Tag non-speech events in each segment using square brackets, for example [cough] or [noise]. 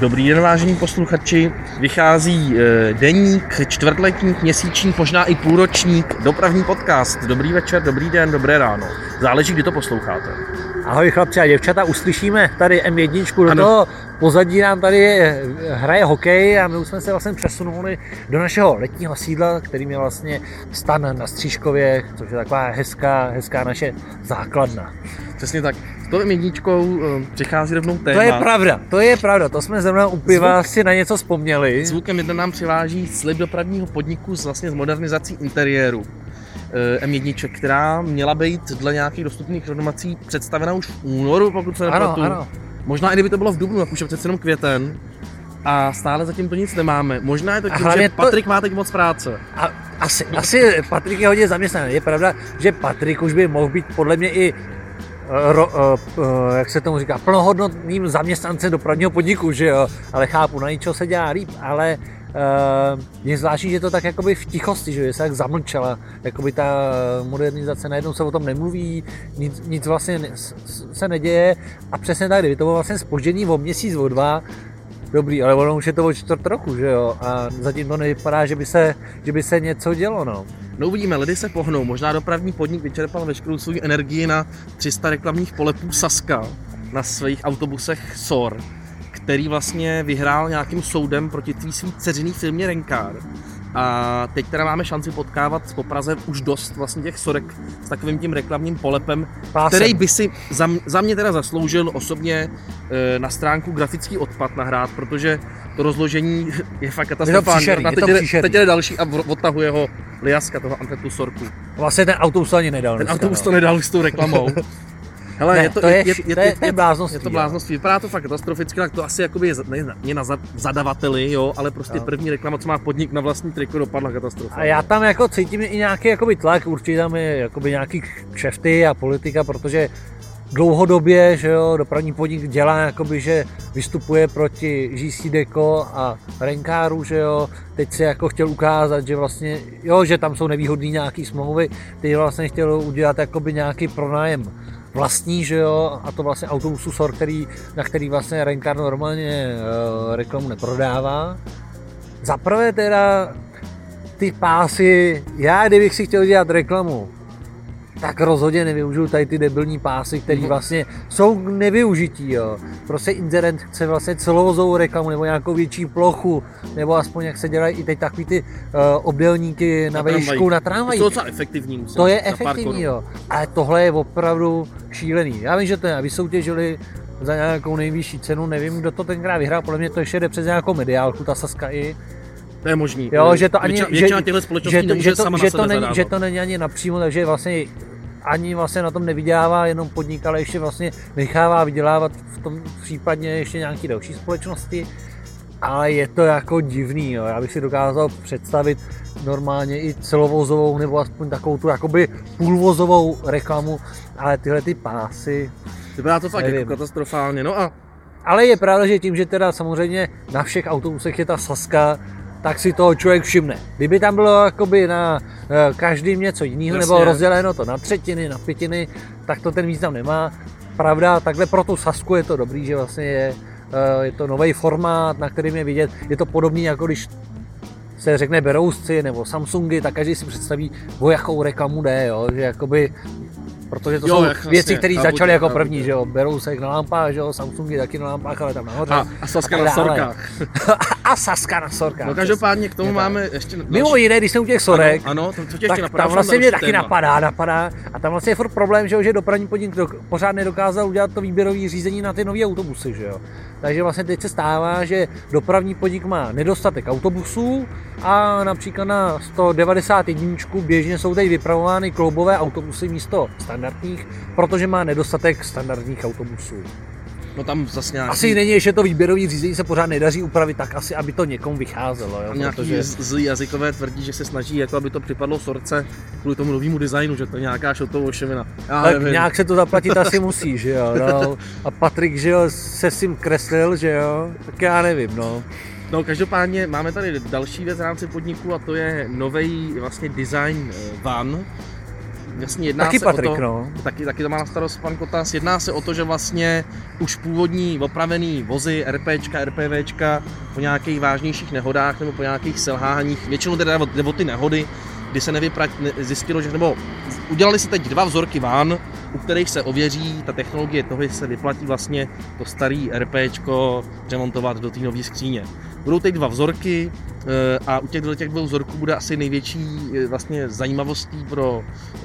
Dobrý den, vážení posluchači. Vychází e, deník, čtvrtletník, měsíčník, možná i půlročník, dopravní podcast. Dobrý večer, dobrý den, dobré ráno. Záleží, kdy to posloucháte. Ahoj chlapci a děvčata, uslyšíme tady M1, do ano. toho pozadí nám tady hraje hokej a my už jsme se vlastně přesunuli do našeho letního sídla, kterým je vlastně stan na Střížkově, což je taková hezká, hezká naše základna. Přesně tak. Tou jedničkou eh, přichází rovnou téma. To je pravda, to je pravda, to jsme zrovna u piva Zvuk, si na něco vzpomněli. Zvukem jedna nám přiváží slib dopravního podniku s, vlastně s modernizací interiéru. Eh, M1, která měla být dle nějakých dostupných informací představena už v únoru, pokud se nepletu. Ano, ano. Možná i kdyby to bylo v dubnu, tak už je přece jenom květen. A stále zatím to nic nemáme. Možná je to tím, že Patrik to... má teď moc práce. A, asi, asi Patrik je hodně zaměstnaný. Je pravda, že Patrik už by mohl být podle mě i ro, uh, uh, jak se tomu říká, plnohodnotným zaměstnancem dopravního podniku, že jo, ale chápu, na něčeho se dělá líp, ale je zvláštní, že to tak jakoby v tichosti, že se tak zamlčela, jakoby ta modernizace, najednou se o tom nemluví, nic, nic vlastně se neděje a přesně tak, kdyby to bylo vlastně spoždění o měsíc, o dva, dobrý, ale ono už je to o čtvrt roku, že jo, a zatím to nevypadá, že by se, že by se něco dělo, no. No uvidíme, lidi se pohnou, možná dopravní podnik vyčerpal veškerou svou energii na 300 reklamních polepů Saska na svých autobusech SOR který vlastně vyhrál nějakým soudem proti tvý svý dceřiný firmě Renkár. A teď teda máme šanci potkávat po Praze už dost vlastně těch sorek s takovým tím reklamním polepem, Pásem. který by si za, za mě teda zasloužil osobně e, na stránku grafický odpad nahrát, protože to rozložení [laughs] je fakt katastrofální. Je to teď, je, teď je další a odtahuje ho Liaska, toho Antetu Sorku. Vlastně ten autobus to ani nedal. Ten autobus no. to nedal s tou reklamou. [laughs] Hele, ne, je to, to je, je, je, to je, je, bláznost. Je to bláznost. Vypadá to fakt katastroficky, tak to asi jakoby je, ne, je na zadavateli, jo, ale prostě no. první reklama, co má podnik na vlastní triko, dopadla katastrofa. A já tam jako cítím i nějaký jakoby tlak, určitě tam je jakoby nějaký kšefty a politika, protože dlouhodobě, že jo, dopravní podnik dělá, jakoby, že vystupuje proti GC Deco a Renkáru, že jo, teď se jako chtěl ukázat, že vlastně, jo, že tam jsou nevýhodný nějaký smlouvy, teď vlastně chtěl udělat jakoby nějaký pronájem vlastní, že jo, a to vlastně autobusu SOR, který, na který vlastně Renkar normálně uh, reklamu neprodává. Za prvé teda ty pásy, já kdybych si chtěl dělat reklamu, tak rozhodně nevyužiju tady ty debilní pásy, které mhm. vlastně jsou k nevyužití. Jo. Prostě inzerent chce vlastně celovozovou reklamu nebo nějakou větší plochu, nebo aspoň jak se dělají i teď takový ty uh, obdelníky na, na výšku na tramvaji. To je docela efektivní. To je efektivní, jo. Ale tohle je opravdu šílený. Já vím, že to je, vysoutěžili za nějakou nejvyšší cenu, nevím, kdo to tenkrát vyhrál, podle mě to ještě jde přes nějakou mediálku, ta Saska i, to je možný. Jo, že to ani, většina, většina že, že to, že to, není, že to není ani napřímo, takže vlastně ani vlastně na tom nevydělává jenom podnik, ale ještě vlastně nechává vydělávat v tom případně ještě nějaké další společnosti. Ale je to jako divný, jo. já bych si dokázal představit normálně i celovozovou nebo aspoň takovou tu jakoby půlvozovou reklamu, ale tyhle ty pásy... Vypadá to fakt nevím. jako katastrofálně, no a ale je pravda, že tím, že teda samozřejmě na všech autobusech je ta saska, tak si toho člověk všimne. Kdyby tam bylo jakoby na eh, každým něco jiného, nebo rozděleno to na třetiny, na pětiny, tak to ten význam nemá. Pravda, takhle pro tu Sasku je to dobrý, že vlastně je, eh, je to nový formát, na kterým je vidět. Je to podobný, jako když se řekne Berousci nebo Samsungy, tak každý si představí, o jakou reklamu jde, jo? že jakoby Protože to jo, jsou jak, věci, které začaly jako první, že jo, berou se na lampách, že jo, Samsungy taky na lampách, ale tam nahoře. A, a Saska a na sorkách. [laughs] a Saska na sorkách. No každopádně k tomu máme ještě... Mimo jiné, když jsem u těch sorek, ano, ano to, to tak napadá, tam vlastně mě taky téma. napadá, napadá. A tam vlastně je furt problém, že, jo, že dopravní podnik pořád nedokázal udělat to výběrové řízení na ty nové autobusy, že jo. Takže vlastně teď se stává, že dopravní podnik má nedostatek autobusů a například na 191 běžně jsou tady vypravovány kloubové autobusy místo standardních, protože má nedostatek standardních autobusů. No tam zase nějaký... Asi není, ještě to výběrový řízení se pořád nedaří upravit tak asi, aby to někomu vycházelo. Jo? Nějaký protože... zlý jazykové tvrdí, že se snaží, jako aby to připadlo sorce kvůli tomu novému designu, že to je nějaká šotovošemina. Tak nevím. nějak se to zaplatit asi [laughs] musí, že jo. No. A Patrik, že jo, se s tím kreslil, že jo, tak já nevím, no. No každopádně máme tady další věc v rámci podniku a to je nový vlastně design eh, van, vlastně jedná Taky se Patrik, o to, no. taky, taky to má na starost pan Kotas, jedná se o to, že vlastně už původní opravený vozy, RPčka, RPVčka po nějakých vážnějších nehodách nebo po nějakých selháních, většinou teda jde o ty nehody, kdy se nevyprať, ne, zjistilo, že nebo udělali se teď dva vzorky van, u kterých se ověří ta technologie toho, že se vyplatí vlastně to starý RPčko remontovat do té nové skříně. Budou teď dva vzorky eh, a u těch, těch dvou vzorků bude asi největší eh, vlastně zajímavostí pro eh,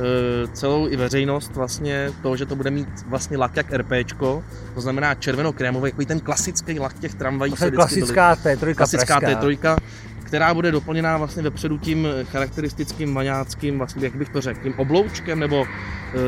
celou i veřejnost vlastně to, že to bude mít vlastně lak jak RPčko, to znamená červeno-krémový, jako ten klasický lak těch tramvají. To je klasická T3 klasická pražská. T3, která bude doplněná vlastně vepředu tím charakteristickým maňáckým, vlastně, jak bych to řekl, tím obloučkem nebo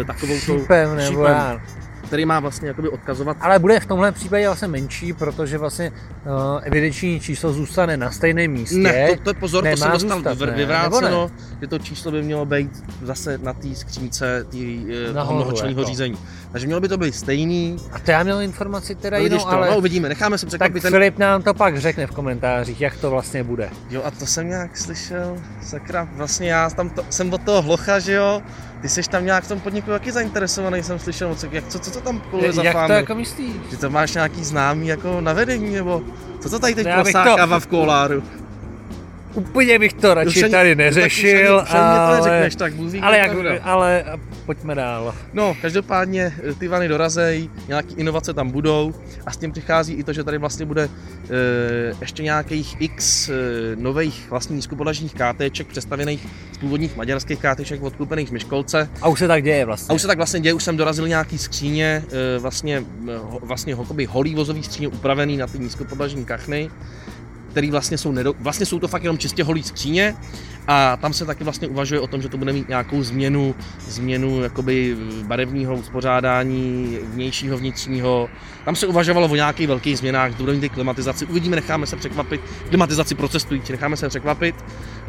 e, takovou tou Šípem, nebo šípem. já. Který má vlastně jakoby odkazovat Ale bude v tomhle případě vlastně menší, protože vlastně uh, evidenční číslo zůstane na stejném místě. Ne, to, to je pozor, to jsem dostal zůstat, ne? vyvráceno, že to číslo by mělo být zase na té skřínce tý, toho Nahoru, mnohočlenního jako. řízení. Takže mělo by to být stejný. A to já měl informaci teda No, jinou, to, ale no, uvidíme, necháme se tak překvapit. Ten... Filip nám to pak řekne v komentářích, jak to vlastně bude. Jo, a to jsem nějak slyšel, sakra, vlastně já tam to, jsem od toho hlocha, že jo, ty jsi tam nějak v tom podniku taky zainteresovaný, jsem slyšel, co, jak, co, co, co tam koluje za jak to fámy? jako myslíš? Že to máš nějaký známý jako na vedení, nebo co to tady teď bych prosákává to- v koláru? Úplně bych to radši ani- tady neřešil, už ani mě to ale, neřekneš, tak Bůh ví, ale, jak, ale pojďme dál. No, každopádně eh, ty vany dorazej, nějaký inovace tam budou a s tím přichází i to, že tady vlastně bude e, ještě nějakých x e, nových vlastně nízkopodlažních KTček přestavěných z původních maďarských KTček odkupených z Myškolce. A už se tak děje vlastně. A už se tak vlastně děje, už jsem dorazil nějaký skříně, e, vlastně, ho- vlastně holý vozový skříně upravený na ty nízkopodlažní kachny, který vlastně jsou, nedo, vlastně jsou to fakt jenom čistě holý skříně a tam se taky vlastně uvažuje o tom, že to bude mít nějakou změnu, změnu jakoby barevního uspořádání, vnějšího, vnitřního. Tam se uvažovalo o nějakých velkých změnách, budou mít klimatizaci, uvidíme, necháme se překvapit, klimatizaci procestující, necháme se překvapit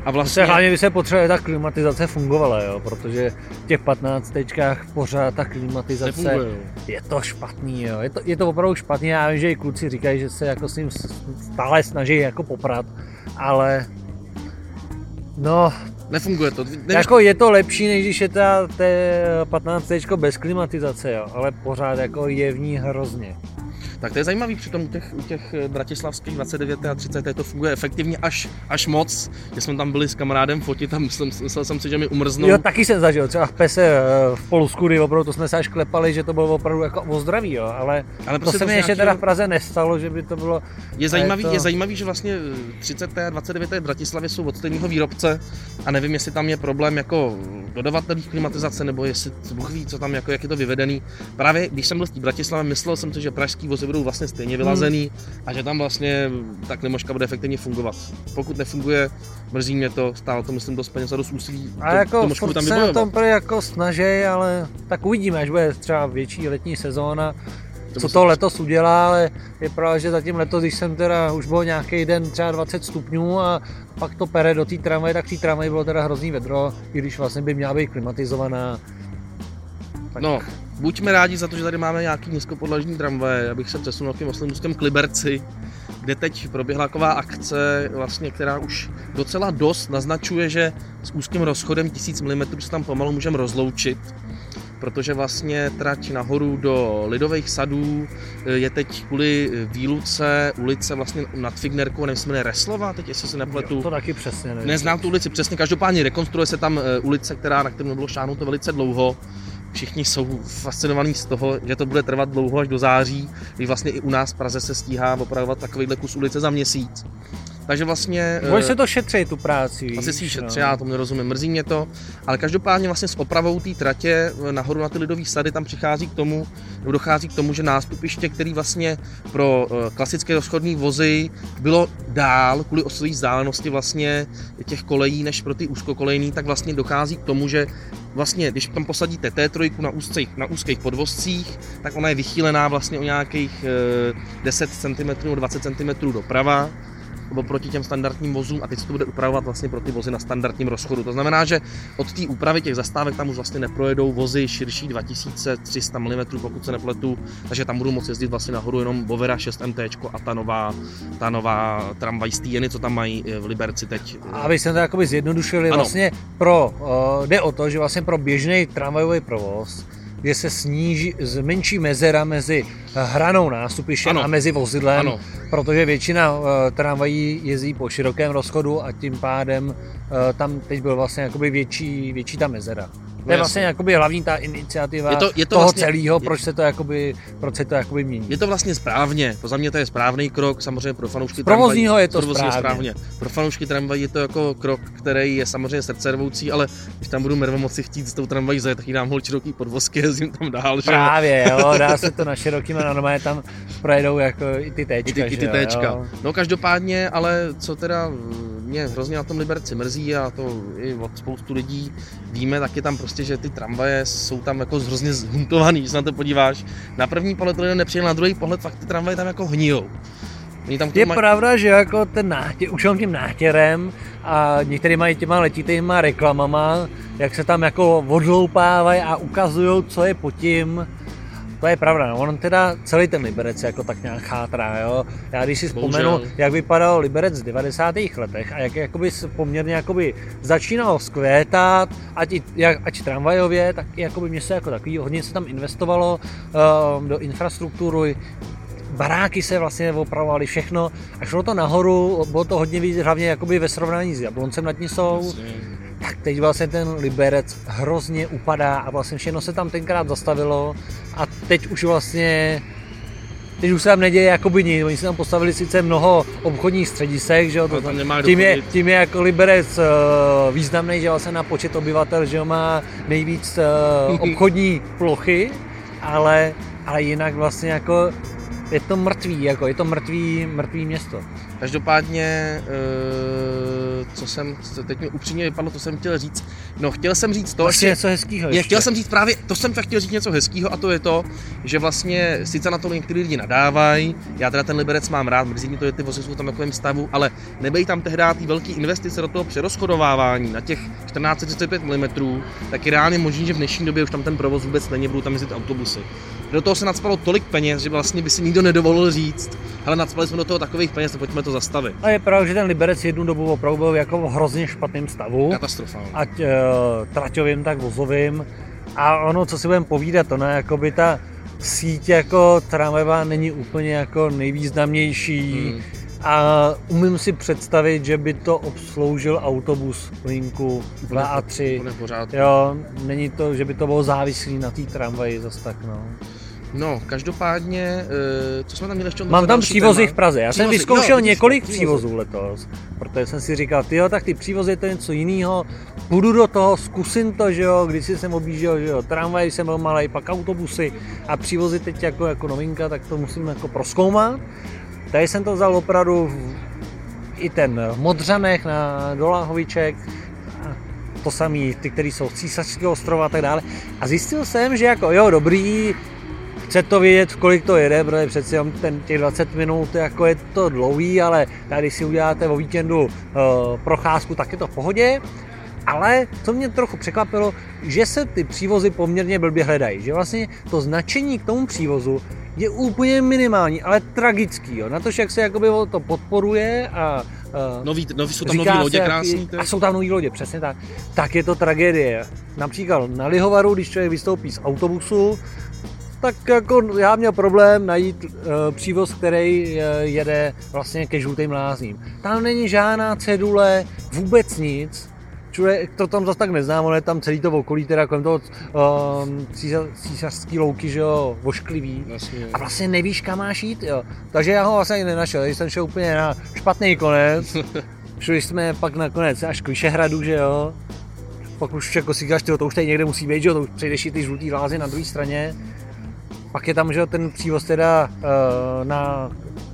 a vlastně... hlavně by se potřebuje ta klimatizace fungovala, jo, protože v těch 15 tečkách pořád ta klimatizace Nefunguje, je to špatný, jo. Je to, je to opravdu špatný, já vím, že i kluci říkají, že se jako s tím stále snaží jako poprat, ale no, Nefunguje to. Nevíš, jako je to lepší, než když je ta té 15 tečko bez klimatizace, jo, ale pořád jako je v ní hrozně. Tak to je zajímavý, přitom u těch, u těch eh, bratislavských 29 a 30 to funguje efektivně až, až moc. Že jsme tam byli s kamarádem fotit a myslel, myslel jsem si, že mi umrznou. Jo, taky jsem zažil, třeba v Pese eh, v Polsku, kdy opravdu to jsme se až klepali, že to bylo opravdu jako o zdraví, jo, ale, Ale to prostě se mi z ještě teda v Praze nestalo, že by to bylo je, zajímavý, to- je zajímavý, že vlastně eh, 30 a 29 v Bratislavě jsou od stejného výrobce a nevím, jestli tam je problém jako dodavatelných klimatizace, nebo jestli Bůh ví, co tam, jako, jak je to vyvedený. Právě když jsem byl v Bratislavě, myslel jsem si, že pražský vozy budou vlastně stejně vylazený a že tam vlastně ta klimoška bude efektivně fungovat. Pokud nefunguje, mrzí mě to, stálo to myslím dost peněz a dost úsilí. A to- jako furt tam se na tom prý jako snaží, ale tak uvidíme, až bude třeba větší letní sezóna, To co to letos udělá, ale je pravda, že zatím letos, když jsem teda už byl nějaký den třeba 20 stupňů a pak to pere do té tramvaje, tak té tramvaji bylo teda hrozný vedro, i když vlastně by měla být klimatizovaná. Tak No, buďme rádi za to, že tady máme nějaký nízkopodlažní tramvaje, abych se přesunul k těm oslimském Kliberci, kde teď proběhla taková akce, vlastně, která už docela dost naznačuje, že s úzkým rozchodem 1000 mm se tam pomalu můžeme rozloučit, protože vlastně trať nahoru do Lidových sadů eh, je teď kvůli výluce ulice vlastně nad Fignerkou, nevím, se jmenuje Reslova, teď jestli se nepletu. Jo, to taky přesně nevím. Neznám tu ulici přesně, každopádně rekonstruuje se tam eh, ulice, která, na kterou bylo šáhnuto velice dlouho. Všichni jsou fascinovaní z toho, že to bude trvat dlouho až do září, když vlastně i u nás v Praze se stíhá opravovat takovýhle kus ulice za měsíc. Takže vlastně... Oni eh, se to šetří, tu práci, víš, asi si ji no. šetří, já tomu nerozumím, mrzí mě to, ale každopádně vlastně s opravou té tratě eh, nahoru na ty lidové sady tam přichází k tomu, nebo dochází k tomu, že nástupiště, který vlastně pro eh, klasické rozchodní vozy bylo dál kvůli osové vzdálenosti vlastně těch kolejí než pro ty úzkokolejný, tak vlastně dochází k tomu, že vlastně, když tam posadíte T3 na úzkých, na úzkých podvozcích, tak ona je vychýlená vlastně o nějakých eh, 10 cm nebo 20 cm doprava oproti těm standardním vozům a teď se to bude upravovat vlastně pro ty vozy na standardním rozchodu. To znamená, že od té úpravy těch zastávek tam už vlastně neprojedou vozy širší 2300 mm, pokud se nepletu, takže tam budou moci jezdit vlastně nahoru jenom Bovera 6 MT a ta nová, ta nová tramvaj z Jeny, co tam mají v Liberci teď. Aby jsme to jakoby zjednodušili, ano. vlastně pro, uh, jde o to, že vlastně pro běžný tramvajový provoz kde se sníží, zmenší mezera mezi hranou nástupiště a mezi vozidlem, ano. protože většina uh, tramvají jezdí po širokém rozchodu a tím pádem uh, tam teď byl vlastně jakoby větší, větší ta mezera. To je vlastně jakoby hlavní ta iniciativa je to, je to toho vlastně, celého, proč se to jakoby, proč se to jakoby mění. Je to vlastně správně, to za mě to je správný krok, samozřejmě pro fanoušky provozního je to správně. správně. Pro fanoušky tramvají je to jako krok, který je samozřejmě srdcervoucí, ale když tam budu mervo moci chtít s tou tramvají zajet, tak jí dám hol široký podvozky, [laughs] jezdím tam dál. Že? Právě, jo, [laughs] dá se to na širokým a normálně tam projedou jako i ty téčka. I ty, i ty téčka. Jo. No každopádně, ale co teda mě hrozně na tom Liberci mrzí a to i od spoustu lidí víme, tak je tam prostě, že ty tramvaje jsou tam jako hrozně zhuntovaný, když se na to podíváš. Na první pohled to nepřijel, na druhý pohled fakt ty tramvaje tam jako hnijou. tam je maj... pravda, že jako ten nátěr, už tím nátěrem a některý mají těma letitýma reklamama, jak se tam jako odloupávají a ukazují, co je pod tím, to je pravda, no. on teda celý ten Liberec jako tak nějak chátrá, jo. Já když si vzpomenu, Bohužel. jak vypadal Liberec v 90. letech a jak jakoby poměrně jakoby začínal zkvétat, ať, jak, ať tramvajově, tak jakoby mě se jako takový, hodně se tam investovalo um, do infrastruktury, baráky se vlastně opravovaly, všechno a šlo to nahoru, bylo to hodně víc, hlavně jakoby ve srovnání s Jabloncem nad Nisou tak teď vlastně ten Liberec hrozně upadá a vlastně všechno se tam tenkrát zastavilo a teď už vlastně teď už se tam neděje jakoby nic. Oni si tam postavili sice mnoho obchodních středisek, že jo, to, tím, je, tím je jako Liberec uh, významný, že vlastně na počet obyvatel, že jo, má nejvíc uh, [laughs] obchodní plochy, ale, ale jinak vlastně jako je to mrtvý, jako je to mrtvý, mrtvý město. Každopádně, uh, co jsem, co teď mi upřímně vypadlo, to jsem chtěl říct. No, chtěl jsem říct to, vlastně že... něco hezkého. Je, chtěl jsem říct právě, to jsem tak chtěl říct něco hezkého a to je to, že vlastně sice na to někteří lidi nadávají, já teda ten Liberec mám rád, mrzí mi to, že ty vozy jsou tam v takovém stavu, ale nebej tam tehdy ty velké investice do toho přerozchodovávání na těch 1435 mm, tak je reálně možný, že v dnešní době už tam ten provoz vůbec není, budou tam jezdit autobusy. Do toho se nadspalo tolik peněz, že vlastně by si nikdo nedovolil říct, ale nadspali jsme do toho takových peněz, pojďme to zastavit. A je pravda, že ten Liberec jednu dobu opravdu byl jako v hrozně špatném stavu. Katastrofální. Ať uh, traťovým, tak vozovým. A ono, co si budeme povídat, to ne, jako by ta síť jako tramvajová není úplně jako nejvýznamnější. Hmm. A umím si představit, že by to obsloužil autobus linku 2 a 3. Jo, není to, že by to bylo závislý na té tramvaji zase tak, no. No, každopádně, eh, co jsme tam měli ještě? Mám tam přívozy téma? v Praze. Já přívozy, jsem vyzkoušel jo, několik přívozy. přívozů letos, protože jsem si říkal, ty tak ty přívozy to je něco jiného. Půjdu do toho, zkusím to, že jo, když jsem objížděl, že jo, tramvaj jsem byl malý, pak autobusy a přívozy teď jako, jako novinka, tak to musím jako proskoumat. Tady jsem to vzal opravdu i ten v Modřanech na Doláhoviček, to samý, ty, který jsou z Císařského ostrova a tak dále. A zjistil jsem, že jako jo, dobrý, chce to vědět, kolik to jede, protože přeci jenom ten, těch 20 minut jako je to dlouhý, ale tady si uděláte o víkendu uh, procházku, tak je to v pohodě. Ale co mě trochu překvapilo, že se ty přívozy poměrně blbě hledají. Že vlastně to značení k tomu přívozu je úplně minimální, ale tragický. Jo. Na to, jak se jakoby to podporuje a Uh, nový, nový, jsou tam nový lodě krásný. A jsou tam nový lodě, přesně tak. Tak je to tragédie. Například na Lihovaru, když člověk vystoupí z autobusu, tak jako já měl problém najít uh, přívoz, který uh, jede vlastně ke žlutým lázním. Tam není žádná cedule, vůbec nic. Člověk to tam zase tak neznám, ale tam celý to okolí, teda kolem toho um, císařský louky, že jo, vošklivý. Vlastně. A vlastně nevíš, kam máš jít, jo. Takže já ho vlastně ani nenašel, když jsem šel úplně na špatný konec. [laughs] Šli jsme pak nakonec až k Vyšehradu, že jo. Pak už jako si říkáš, to už tady někde musí být, že jo, to už přejdeš i ty žlutý lázy na druhé straně. Pak je tam že ten přívoz teda uh, na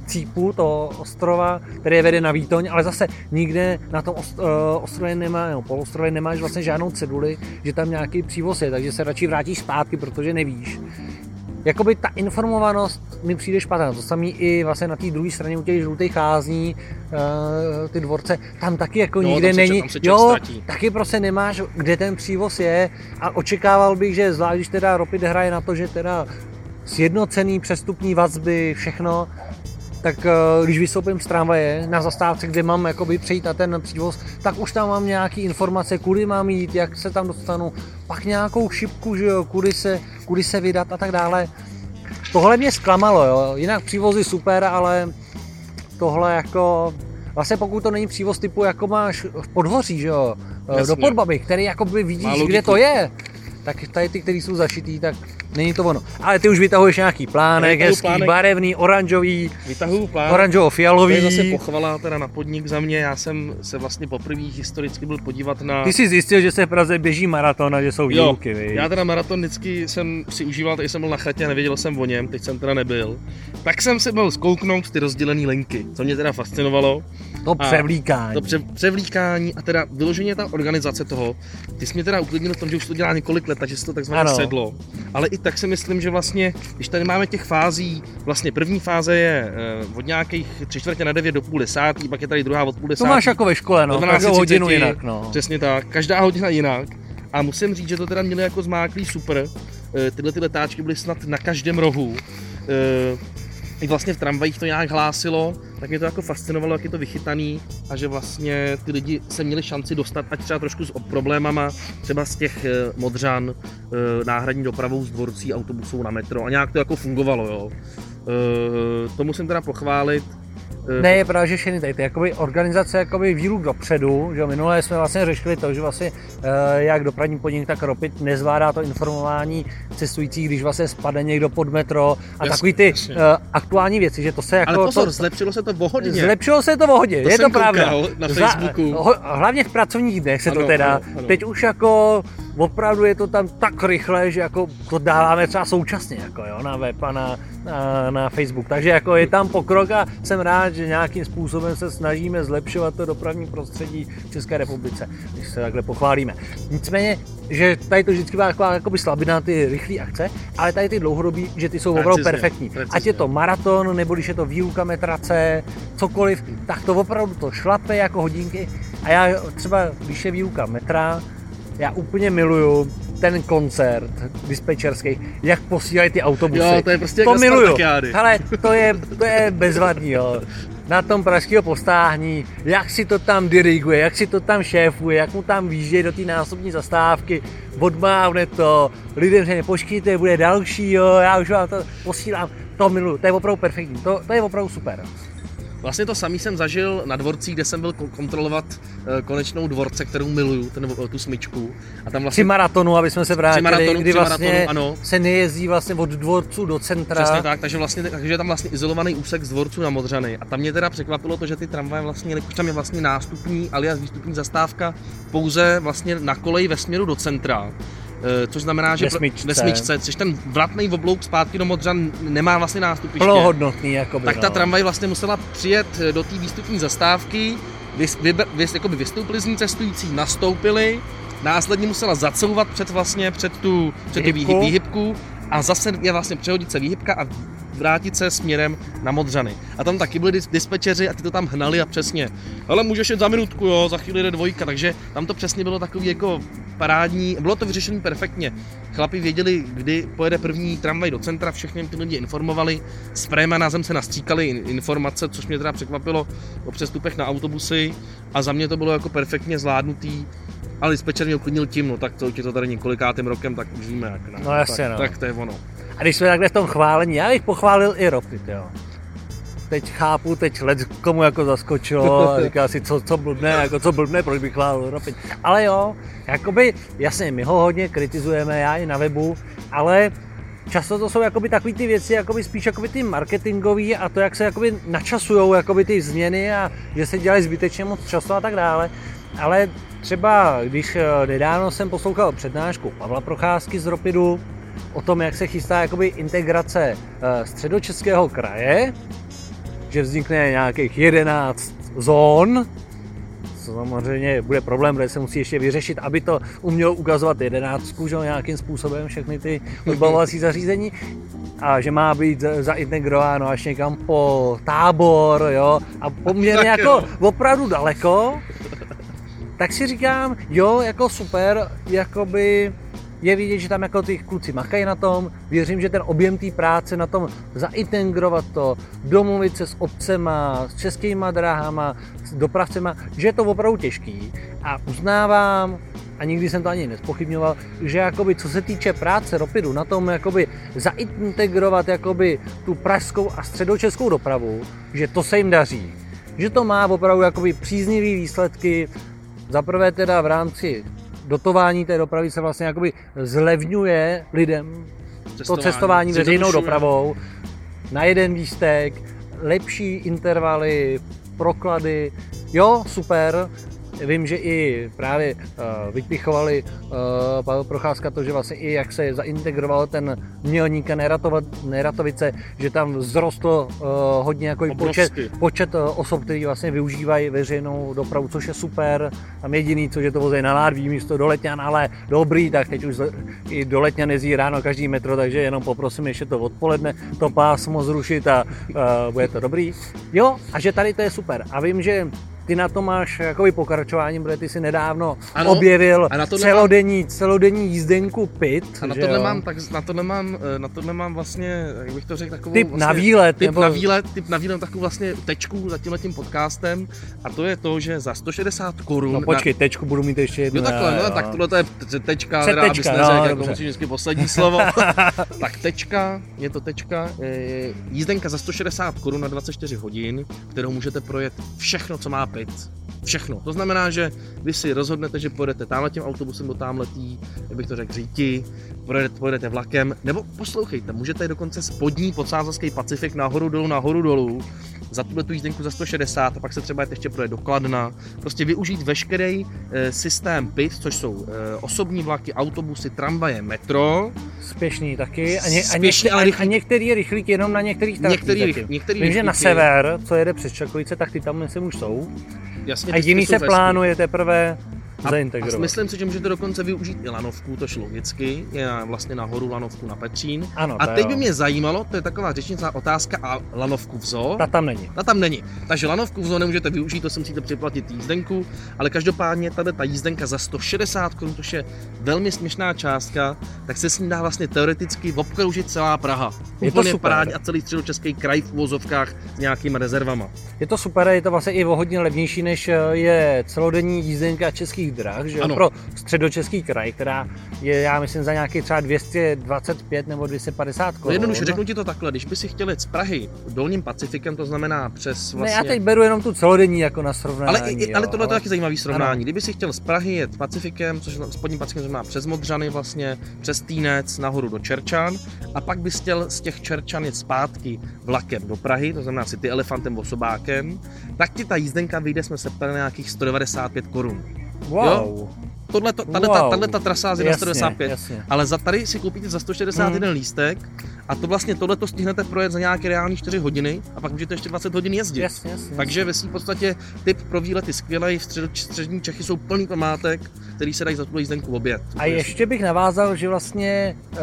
cípu toho ostrova, který je vede na Výtoň, ale zase nikde na tom uh, ostrově nemá, no, polostrově nemáš vlastně žádnou ceduli, že tam nějaký přívoz je, takže se radši vrátíš zpátky, protože nevíš. jakoby ta informovanost mi přijde špatná. To samé i vlastně na té druhé straně u těch žlutých cházní, uh, ty dvorce, tam taky jako No, nikde tam není. tam člověk jo, ztratí. taky prostě nemáš, kde ten přívoz je a očekával bych, že zvlášť, když teda Ropit hraje na to, že teda sjednocený přestupní vazby, všechno, tak eh, když vystoupím z tramvaje na zastávce, kde mám jakoby přejít na ten přívoz, tak už tam mám nějaký informace, kudy mám jít, jak se tam dostanu, pak nějakou šipku, že jo, kudy se, kudy se vydat a tak dále. Tohle mě zklamalo, jo. jinak přívozy super, ale tohle jako, vlastně pokud to není přívoz typu, jako máš v podhoří, že jo, eh, Jasně. do podbaby, který jakoby vidíš, Má kde to je, tak tady ty, který jsou zašitý, tak není to ono. Ale ty už vytahuješ nějaký plánek, hezký, plánek. barevný, oranžový, Vytahuju plán. To oranžovo-fialový. je zase pochvala teda na podnik za mě. Já jsem se vlastně poprvé historicky byl podívat na... Ty jsi zjistil, že se v Praze běží maraton a že jsou Jo, výluky, viď? já teda maraton vždycky jsem si užíval, teď jsem byl na chatě a nevěděl jsem o něm, teď jsem teda nebyl. Tak jsem si byl zkouknout ty rozdělené linky, co mě teda fascinovalo. To a převlíkání. To pře- převlíkání a teda vyloženě ta organizace toho. Ty jsi mě teda uklidnil v tom, že už to dělá několik let, takže se to takzvaně Ano. sedlo. Ale i tak si myslím, že vlastně, když tady máme těch fází, vlastně první fáze je eh, od nějakých tři čtvrtě na 9 do půl desátý, pak je tady druhá od půl To desátý. máš jako ve škole, no, do každou 12:30, hodinu jinak, no. Přesně tak, každá hodina jinak. A musím říct, že to teda měli jako zmáklý super. Eh, Tyhle ty letáčky byly snad na každém rohu. Eh, I vlastně v tramvajích to nějak hlásilo, tak mě to jako fascinovalo, jak je to vychytaný a že vlastně ty lidi se měli šanci dostat, ať třeba trošku s problémama, třeba z těch eh, modřan, eh, náhradní dopravou z dvorcí autobusů na metro a nějak to jako fungovalo, jo. Eh, To musím teda pochválit. Eh, Ne, je pravda, že všechny tady ty jakoby organizace jakoby výluk dopředu, že jo, minule jsme vlastně řešili to, že vlastně eh, jak dopravní podnik, tak Ropit nezvládá to informování cestujících, když vlastně spadne někdo pod metro a Jasně, takový ty jasně. eh, aktuální věci, že to se jako... Ale pozor, to, zlepšilo se to o hodně. Zlepšilo se to v hodě, To je to pravda. na Za- Facebooku. ho- hlavně v pracovních dnech se to Ano, teda, ano, ano. teď už jako opravdu je to tam tak rychle, že jako to dáváme třeba současně jako jo, na web a na, na, na Facebook. Takže jako je tam pokrok a jsem rád, že nějakým způsobem se snažíme zlepšovat to dopravní prostředí v České republice, když se takhle pochválíme. Nicméně, že tady to vždycky byla taková jakoby slabina ty rychlé akce, ale tady ty dlouhodobí, že ty jsou opravdu Precizně, perfektní. precizně. Ať je to maraton, nebo když je to výuka metrace, cokoliv, tak to opravdu to šlape jako hodinky. A já třeba, když je výuka metra, já úplně miluju ten koncert dispečerský, jak posílají ty autobusy. Jo, to je prostě to miluju. Hele, to je, to je bezvadný, jo. Na tom pražského postáhní, jak si to tam diriguje, jak si to tam šéfuje, jak mu tam výjíždějí do té násobní zastávky, odmávne to, lidem řekne, počkejte, bude další, jo, já už vám to posílám, to miluju, to je opravdu perfektní, to, to je opravdu super. Vlastně to samý jsem zažil na dvorcích, kde jsem byl ko- kontrolovat eh, konečnou dvorce, kterou miluju, ten, tu smyčku. A tam Při vlastně maratonu, aby jsme se vrátili, maratonu, kdy při vlastně maratonu, ano. se nejezdí vlastně od dvorců do centra. Přesně tak, takže, vlastně, takže je tam vlastně izolovaný úsek z dvorců na Modřany. A tam mě teda překvapilo to, že ty tramvaje vlastně, jelikož tam je vlastně nástupní alias výstupní zastávka pouze vlastně na koleji ve směru do centra. Eh, Což znamená, že Ve smyčce. ve smyčce, což ten vratný oblouk zpátky do Modřan nemá vlastně nástupiště. Plnohodnotný, jakoby, tak ta no. tramvaj vlastně musela přijet eh, do té výstupní zastávky, vys, vybe, vys, jakoby vystoupili z ní cestující, nastoupili, následně musela zacouvat před vlastně před tu, před tu Výhybku. výhy- výhybku a zase je vlastně přehodit se výhybka a vrátit se směrem na Modřany. A tam taky byli dis- dispečeři a ty to tam hnali a přesně. Ale můžeš jet za minutku, jo, za chvíli jde dvojka, takže tam to přesně bylo takový jako parádní, bylo to vyřešené perfektně. Chlapi věděli, kdy pojede první tramvaj do centra, všechny ty lidi informovali, s na zem se nastříkali in- informace, což mě teda překvapilo o přestupech na autobusy a za mě to bylo jako perfektně zvládnutý. Ale dispečer mě uklidnil tím, no tak to už je to tady několikátým rokem, tak už víme jak. No jasně, tak, no. tak to je ono. A když jsme takhle v tom chválení, já bych pochválil i Ropit, jo. Teď chápu, teď let komu jako zaskočilo a [laughs] říká si, co, co blbne, jako co blbne, proč bych chválil Ropit. Ale jo, jakoby, jasně, my ho hodně kritizujeme, já i na webu, ale často to jsou jakoby takový ty věci, jakoby spíš jakoby ty marketingový a to, jak se jakoby načasujou jakoby ty změny a že se dělají zbytečně moc času a tak dále. Ale třeba, když eh, nedávno jsem poslouchal přednášku Pavla Procházky z Ropidu, o tom, jak se chystá jakoby integrace eh, středočeského kraje, že vznikne nějakých 11 zón co samozřejmě bude problém, protože se musí ještě vyřešit, aby to umělo ukazovat jedenáctku, že nějakým způsobem všechny ty odbavovací zařízení. A že má být zaintegrováno až někam po tábor, jo, a poměrně [laughs] jako opravdu daleko, tak si říkám, jo, jako super, jakoby je vidět, že tam jako ty kluci makají na tom, věřím, že ten objem té práce na tom zaintegrovat to, domluvit se s obcema, s českýma dráhama, s dopravcema, že je to opravdu těžký a uznávám, a nikdy jsem to ani nespochybňoval, že jakoby, co se týče práce Ropidu, na tom jakoby zaintegrovat jakoby tu pražskou a středočeskou dopravu, že to se jim daří. Že to má opravdu jakoby příznivé výsledky, za prvé teda v rámci dotování té dopravy se vlastně jakoby zlevňuje lidem cestování, to cestování. veřejnou dopravou na jeden lístek, lepší intervaly, proklady, jo, super, Vím, že i právě uh, vypichovali uh, Pavel Procházka to, že vlastně i jak se zaintegroval ten Mělník a Neratovice, že tam vzrostl uh, hodně jako počet, počet uh, osob, kteří vlastně využívají veřejnou dopravu, což je super. Tam jediný, co je to vozej na Ládví místo do Letňan, ale dobrý, tak teď už i do Letňan jezdí ráno každý metro, takže jenom poprosím ještě to odpoledne, to pásmo zrušit a uh, bude to dobrý. Jo, a že tady to je super. A vím, že ty na to máš jakoby pokračování, protože ty si nedávno ano, objevil a na celodenní, mám, celodenní jízdenku PIT. A na to nemám, tak na to nemám, eh, na to nemám vlastně, jak bych to řekl, takovou typ vlastně, na výlet, typ nebo... na výlet, typ na výlet, takovou vlastně tečku za tímhle tím podcastem a to je to, že za 160 korun. No počkej, na... tečku budu mít ještě jednu. Jo takhle, no, tak tohle to je tečka, teda, abys neřekl, no, jako musíš vždycky poslední slovo. [laughs] tak tečka, je to tečka, je jízdenka za 160 korun na 24 hodin, kterou můžete projet všechno, co má PIT všechno. To znamená, že vy si rozhodnete, že pojedete tamhle tím autobusem do tamhletý, jak bych to řekl, říti, pojedete, pojedete vlakem, nebo poslouchejte, můžete dokonce spodní podsázovský Pacifik nahoru dolů, nahoru dolů, za tuhle tu jízdenku za 160 a pak se třeba ještě projet do Kladna. Prostě využít veškerý e, systém PIT, což jsou e, osobní vlaky, autobusy, tramvaje, metro. Spěšný taky. A, ně, a, Spěšný, ale rychlý. a některý rychlík jenom na některých některý, některý Vím, že na sever, co jede přes Čakovice, tak ty tam myslím už jsou. Jasně, a jiný se plánuje teprve a, zaintegrovat. A myslím si, že můžete dokonce využít i lanovku, tož logicky, je vlastně nahoru lanovku na Petřín. Ano, a teď jo. by mě zajímalo, to je taková řečnická otázka, a lanovku v zoo? Ta tam není. Ta tam není. Takže lanovku v zoo nemůžete využít, to si musíte připlatit jízdenku, ale každopádně tady ta jízdenka za 160 korun, což je velmi směšná částka, tak se s ní dá vlastně teoreticky obkroužit celá Praha. Je to super. a celý středočeský kraj v uvozovkách s nějakými rezervama. Je to super, je to vlastně i o hodně levnější, než je celodenní jízdenka českých drah, že ano. pro středočeský kraj, která je, já myslím, za nějaký třeba 225 nebo 250 korun. No jednoduše, řeknu ti to takhle, když by si chtěl z Prahy dolním Pacifikem, to znamená přes vlastně... Ne, já teď beru jenom tu celodenní jako na srovnání. Ale, i, ale tohle je taky zajímavý srovnání. Ano. Kdyby si chtěl z Prahy jet Pacifikem, což spodním Pacifikem znamená přes Modřany vlastně, přes Týnec nahoru do Čerčan a pak bys chtěl z těch Čerčan jet zpátky vlakem do Prahy, to znamená si ty elefantem osobákem, tak ti ta jízdenka vyjde, jsme se ptali na nějakých 195 korun. Wow. Jo? Tohle, to, tahle, wow. ta, tahle ta trasa je za 195, jasně. ale za tady si koupíte za 161 hmm. lístek a to vlastně tohle to stihnete projet za nějaké reální 4 hodiny a pak můžete ještě 20 hodin jezdit. Jasně, jasně, Takže ve svým podstatě typ pro výlety skvělý, v střed, střední Čechy jsou plný památek, který se dají za tu jízdenku obět. A ještě bych navázal, že vlastně uh,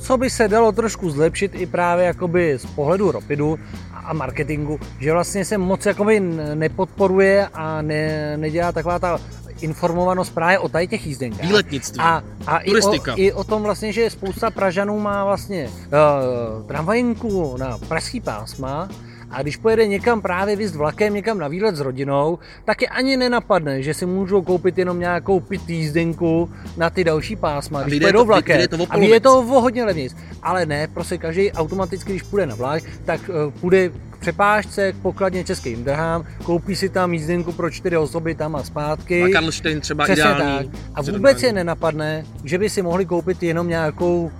co by se dalo trošku zlepšit i právě jakoby z pohledu Ropidu a marketingu, že vlastně se moc jakoby nepodporuje a ne, nedělá taková ta informovanost právě o tady těch jízdenkách. Výletnictví, a, a turistika. I o, I o tom vlastně, že spousta Pražanů má vlastně uh, tramvajinku na pražský pásma, a když pojede někam právě vyst vlakem, někam na výlet s rodinou, tak je ani nenapadne, že si můžou koupit jenom nějakou pit jízdenku na ty další pásma, když pojedou vlakem. To a je to o hodně levnější. Ale ne, prostě každý automaticky, když půjde na vlak, tak uh, půjde přepážce, k pokladně českým drahám, koupí si tam jízdenku pro čtyři osoby tam a zpátky. A Karlštejn třeba Přesně ideální. Tak. A vůbec je nenapadne, že by si mohli koupit jenom nějakou uh,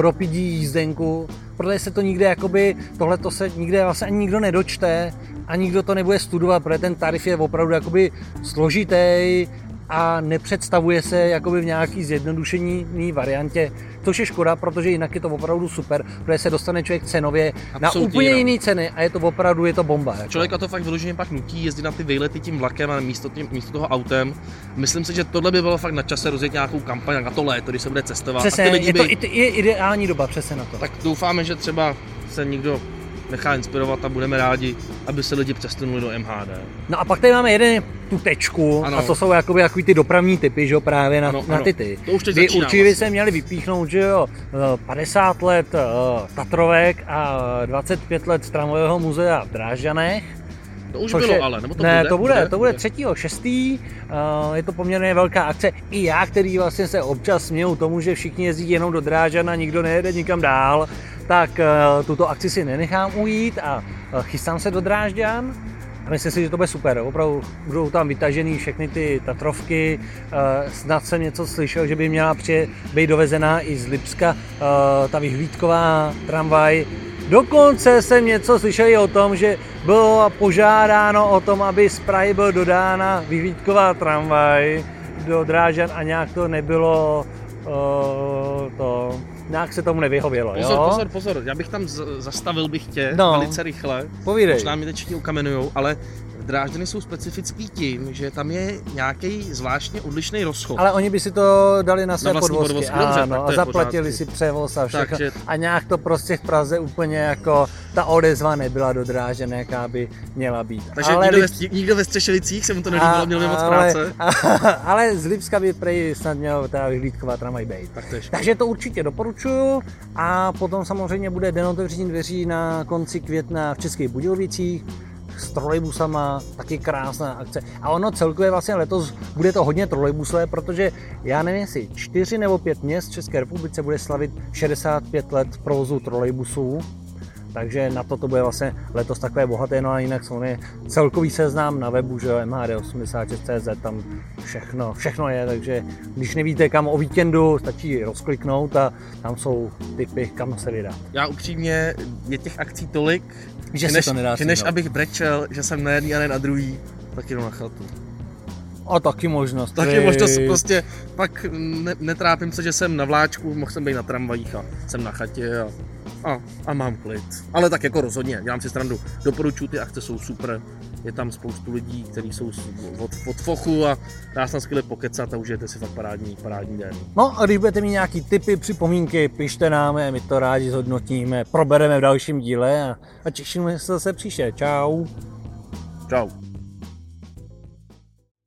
ropidí jízdenku, protože se to nikde, jakoby, tohle to se nikde vlastně ani nikdo nedočte a nikdo to nebude studovat, protože ten tarif je opravdu jakoby složitý, a nepředstavuje se jakoby v nějaký zjednodušený variantě, což je škoda, protože jinak je to opravdu super, protože se dostane člověk cenově na Absolutně úplně jinak. jiný ceny a je to opravdu je to bomba. Jako. Člověka to fakt vyloženě pak nutí jezdit na ty výlety tím vlakem a místo, tím, místo toho autem. Myslím si, že tohle by bylo fakt na čase rozjet nějakou kampaň na to léto, když se bude cestovat. Přesně, a ty lidi je, by, to, i- je ideální doba přesně na to. Tak doufáme, že třeba se někdo nechá inspirovat a budeme rádi, aby se lidi přesunuli do MHD. No a pak tady máme jeden tu tečku Ano. a to jsou jakoby takový ty dopravní typy, že jo, právě na, Ano, na ty ty. To už teď začíná určitě by vlastně. se měli vypíchnout, že jo, eh, 50 let eh, Tatrovek a 25 let tramvajového muzea v Drážďanech. To už Což bylo je, ale, nebo to ne, bude? to bude, to bude 3. 6. je to poměrně velká akce. I já, který vlastně se občas směju tomu, že všichni jezdí jenom do Drážďan a nikdo nejede nikam dál, tak eh, tuto akci si nenechám ujít a eh, chystám se do Drážďan. A myslím si, že to bude super. Opravdu budou tam vytažený všechny ty Tatrovky. Eh, Snad jsem něco slyšel, že by měla přije, být dovezená i z Lipska ta vyhlídková tramvaj. Dokonce jsem něco slyšel i o tom, že bylo požádáno o tom, aby z Prahy byl dodána vyhlídková tramvaj do Drážan a nějak to nebylo to, nějak se tomu nevyhovělo, Pozor, jo? pozor, pozor, já bych tam z- zastavil bych tě No. velice rychle. Povídej. Možná mi teď všichni ukamenujou, ale Drážďany jsou specifický tím, že tam je nějaký zvláštně odlišný rozchod. Ale oni by si to dali na své vlastní podvozky, podvozky, dobře, ano, a zaplatili si převoz a všechno. Takže- A nějak to prostě v Praze úplně jako ta odezva nebyla dodrážena, jaká by měla být. Takže ale nikdo, Lips- ve, nikdo ve Střešovicích se mu to nelíbilo, měl moc práce. [laughs] ale z Lipska by prej snad měl ta vyhlídková tramvaj. Tak to. Takže to určitě doporučuju a potom samozřejmě bude den otevření dveří na konci května v Českých Budějovicích s trolejbusama, taky krásná akce. A ono celkově vlastně letos bude to hodně trolejbusové, protože já nevím, jestli čtyři nebo pět měst v České republice bude slavit 65 let provozu trolejbusů. Takže na to to bude vlastně letos takové bohaté, no a jinak samozřejmě celkový seznam na webu, že jo, MHD86.cz, tam všechno, všechno je, takže když nevíte kam o víkendu, stačí rozkliknout a tam jsou typy, kam se vydat. Já upřímně, je těch akcí tolik, Že než, to nedá že než abych brečel, že jsem na jedný a ne na druhý, tak jdu na chatu. A taky možnost. Taky Ty- možnost prostě, pak ne, netrápím se, že jsem na vláčku, mohl jsem být na tramvajích a jsem na chatě a, a, a mám klid. Ale tak jako rozhodně, dělám si strandu. Doporučuji, ty akce jsou super. Je tam spoustu lidí, kteří jsou od, od fochu a dá se tam skvěle pokecat a užijete si fakt parádní, parádní den. No a když budete mít nějaký tipy, připomínky, pište nám, my to rádi zhodnotíme, probereme v dalším díle a, a těšíme se zase příště. Čau. Čau.